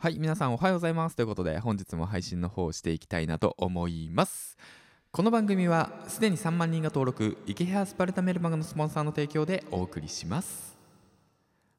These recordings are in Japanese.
はい、皆さんおはようございます。ということで、本日も配信の方をしていきたいなと思います。この番組は、すでに3万人が登録、池ヘアスパルタメルマガのスポンサーの提供でお送りします。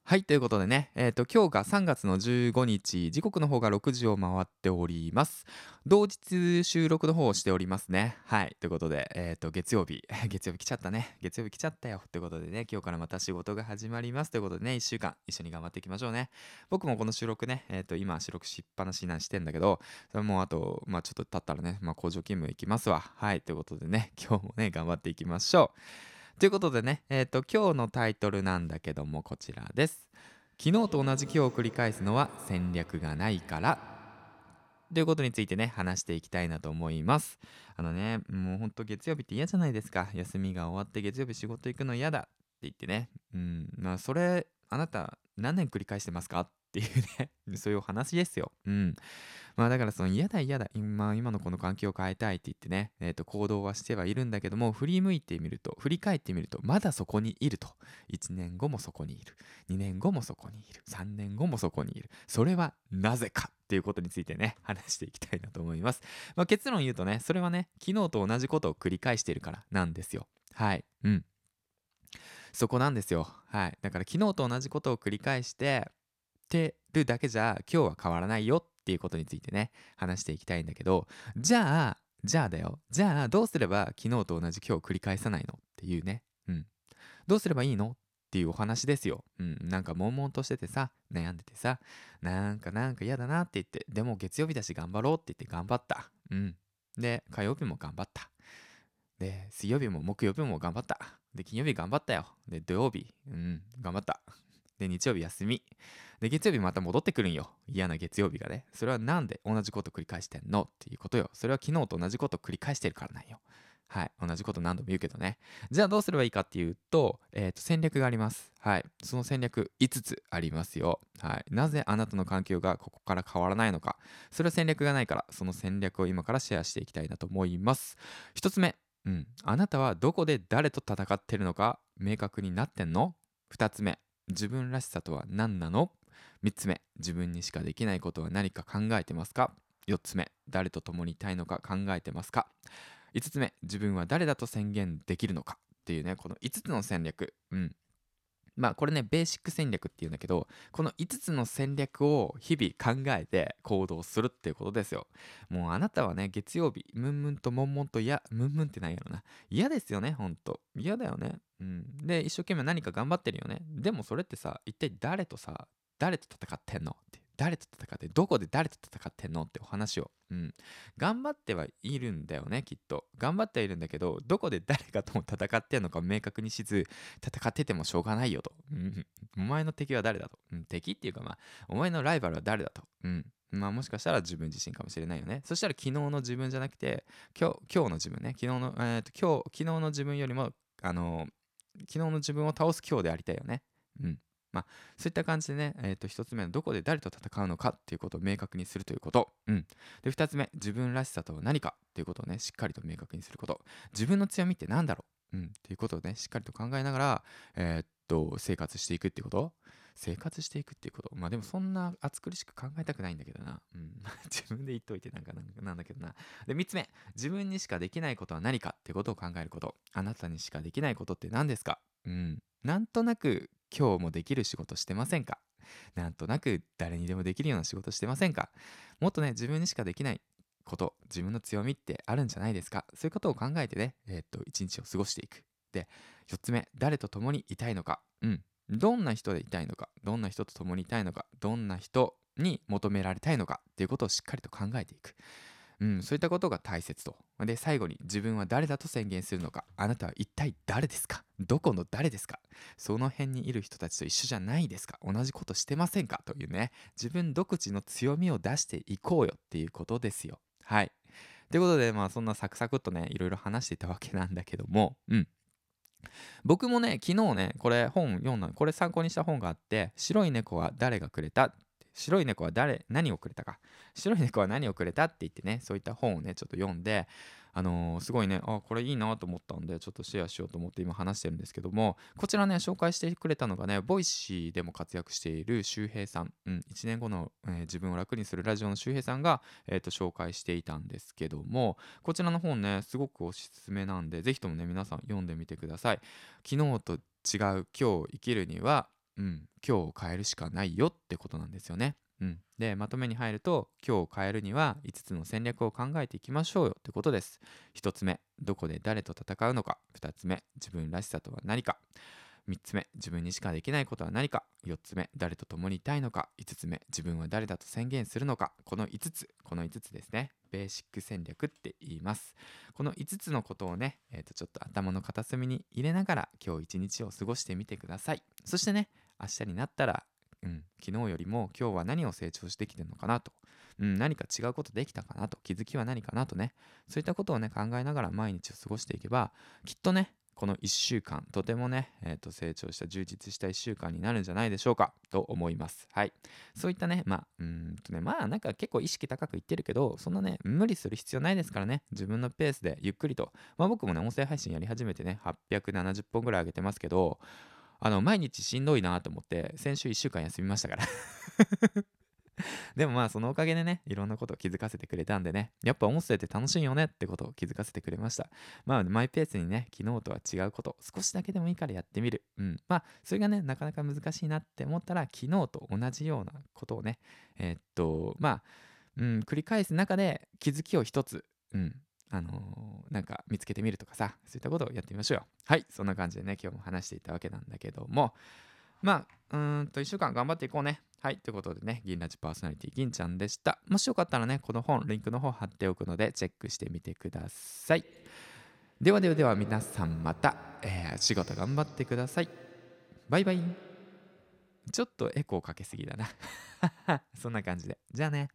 はい、ということでね、えっ、と、今日が3月の15日、時刻の方が6時を回っております。同日収録の方をしておりますね。はい、ということで、えっ、と、月曜日、月曜日来ちゃったね。月曜日来ちゃったよ。ということでね、今日からまた仕事が始まります。ということでね、1週間一緒に頑張っていきましょうね。僕もこの収録ね、えっ、と、今収録しっぱなしなんしてんだけど、それもうあと、まあちょっと経ったらね、まあ工場勤務行きますわ。はい、ということでね、今日もね、頑張っていきましょう。ということでね、えっ、と、今日のタイトルなんだけども、こちらです。昨日と同じ今日を繰り返すのは戦略がないから。ということについてね、話していきたいなと思います。あのね、もうほんと月曜日って嫌じゃないですか。休みが終わって月曜日仕事行くの嫌だって言ってね。うん、まあそれ、あなた何年繰り返してますか？っっていうね、そういうお話ですよ。うん。まあだからその嫌だ嫌だ、今今のこの環境を変えたいって言ってね、えっ、と行動はしてはいるんだけども、振り向いてみると、振り返ってみると、まだそこにいると。1年後もそこにいる。2年後もそこにいる。3年後もそこにいる。それはなぜかっていうことについてね、話していきたいなと思います。まあ結論言うとね、それはね、昨日と同じことを繰り返しているからなんですよ。はい。うん。そこなんですよ。はい。だから昨日と同じことを繰り返して、てるだけじゃ今日は変わらないよっていうことについてね、話していきたいんだけど、じゃあ、じゃあだよ。じゃあどうすれば昨日と同じ今日を繰り返さないのっていうね。うん。どうすればいいのっていうお話ですよ。うん。なんか悶々としててさ、悩んでてさ、なんかなんか嫌だなって言って、でも月曜日だし頑張ろうって言って頑張った。うん。で、火曜日も頑張った。で、水曜日も木曜日も頑張った。で、金曜日頑張ったよ。で、土曜日、うん、頑張った。で、日曜日休み。で、月曜日また戻ってくるんよ。嫌な月曜日がね。それはなんで同じこと繰り返してんの？っていうことよ。それは昨日と同じこと繰り返してるからなんよ。はい。同じこと何度も言うけどね。じゃあどうすればいいかっていうと、えっ、と、戦略があります。はい。その戦略5つありますよ。はい。なぜあなたの環境がここから変わらないのか。それは戦略がないから、その戦略を今からシェアしていきたいなと思います。1つ目。うん。あなたはどこで誰と戦ってるのか明確になってんの ?2 つ目。自分らしさとは何なの ?3 つ目。自分にしかできないことは何か考えてますか ?4 つ目。誰と共にいたいのか考えてますか ?5 つ目。自分は誰だと宣言できるのか？っていうね、この5つの戦略。うん。まあこれねベーシック戦略っていうんだけどこの5つの戦略を日々考えて行動するっていうことですよもうあなたはね月曜日ムンムンと悶々とやムンムンってなんやろな嫌ですよねほんと嫌だよねうん。で一生懸命何か頑張ってるよね。でもそれってさ一体誰とさ誰と戦ってんの？って誰と戦ってどこで誰と戦ってんの？ってお話を、うん、頑張ってはいるんだよねきっと。頑張ってはいるんだけどどこで誰かとも戦ってんのか明確にしず戦っててもしょうがないよと、うん、お前の敵は誰だと、うん、敵っていうかまあお前のライバルは誰だと、うん、まあもしかしたら自分自身かもしれないよね。そしたら昨日の自分じゃなくて今日今日の自分ね。昨日の、えー、と今日昨日の自分よりもあの昨日の自分を倒す今日でありたいよねうんまあ、そういった感じでね、えー、と1つ目のどこで誰と戦うのかっていうことを明確にするということ。うん、で2つ目、自分らしさとは何かっていうことをね、しっかりと明確にすること。自分の強みって何だろう、うん、っていうことをね、しっかりと考えながら、えー、っと、生活していくっていうこと。生活していくっていうこと。まあでもそんな暑苦しく考えたくないんだけどな。うん、自分で言っといてなんかなんだけどな。で、3つ目、自分にしかできないことは何かってことを考えること。あなたにしかできないことって何ですか？うん。なんとなく今日もできる仕事してませんか？なんとなく誰にでもできるような仕事してませんか？もっとね自分にしかできないこと自分の強みってあるんじゃないですか？そういうことを考えてねえー、っと一日を過ごしていくで4つ目誰と共にいたいのか？うんどんな人でいたいのかどんな人と共にいたいのかどんな人に求められたいのかっていうことをしっかりと考えていくうん、そういったことが大切と。で、最後に自分は誰だと宣言するのか。あなたは一体誰ですか？どこの誰ですか？その辺にいる人たちと一緒じゃないですか？同じことしてませんか？というね、自分独自の強みを出していこうよっていうことですよ。はい。ということで、まあそんなサクサクっとね、いろいろ話していたわけなんだけども、うん。僕もね、昨日ね、これ本読んだこれ参考にした本があって、白い猫は誰がくれた？白い猫は誰何をくれたか？白い猫は何をくれた？って言ってねそういった本をねちょっと読んであのーすごいねあこれいいなと思ったんでちょっとシェアしようと思って今話してるんですけどもこちらね紹介してくれたのがね Voicy でも活躍している周平さん、うん、1年後の、えー自分を楽にするラジオの周平さんが、えーと紹介していたんですけどもこちらの本ねすごくおすすめなんでぜひともね皆さん読んでみてください。昨日と違う今日生きるには、うん、今日を変えるしかないよってことなんですよね。うん、でまとめに入ると今日を変えるには5つの戦略を考えていきましょうよってことです。1つ目どこで誰と戦うのか。2つ目自分らしさとは何か。3つ目自分にしかできないことは何か。4つ目誰と共にいたいのか。5つ目自分は誰だと宣言するのか。この5つ。この5つですね。ベーシック戦略って言います。この5つのことをね、えー、とちょっと頭の片隅に入れながら今日一日を過ごしてみてください。そしてね明日になったらうん、昨日よりも今日は何を成長してきてるのかなと、うん、何か違うことできたかなと。気づきは何かなとね。そういったことをね考えながら毎日を過ごしていけばきっとねこの1週間とてもね、えー、と成長した充実した1週間になるんじゃないでしょうかと思います。はい。そういったねまあうんとねまあなんか結構意識高く言ってるけどそんなね無理する必要ないですからね。自分のペースでゆっくりと。まあ僕もね音声配信やり始めてね870本ぐらい上げてますけどあの毎日しんどいなと思って先週1週間休みましたから。でもまあそのおかげでねいろんなことを気づかせてくれたんでねやっぱ音声って楽しいよねってことを気づかせてくれました。まあマイペースにね昨日とは違うこと少しだけでもいいからやってみる。うん。まあそれがねなかなか難しいなって思ったら昨日と同じようなことをねえーっとまあうん繰り返す中で気づきを一つうんあのーなんか見つけてみるとかさそういったことをやってみましょう。よはいそんな感じでね今日も話していたわけなんだけども。まあうんと1週間頑張っていこうね。はいということでね銀ラジパーソナリティ銀ちゃんでした。もしよかったらねこの本リンクの方貼っておくのでチェックしてみてください。ではではでは皆さんまた、えー仕事頑張ってください。バイバイ。ちょっとエコーかけすぎだな。そんな感じで。じゃあね。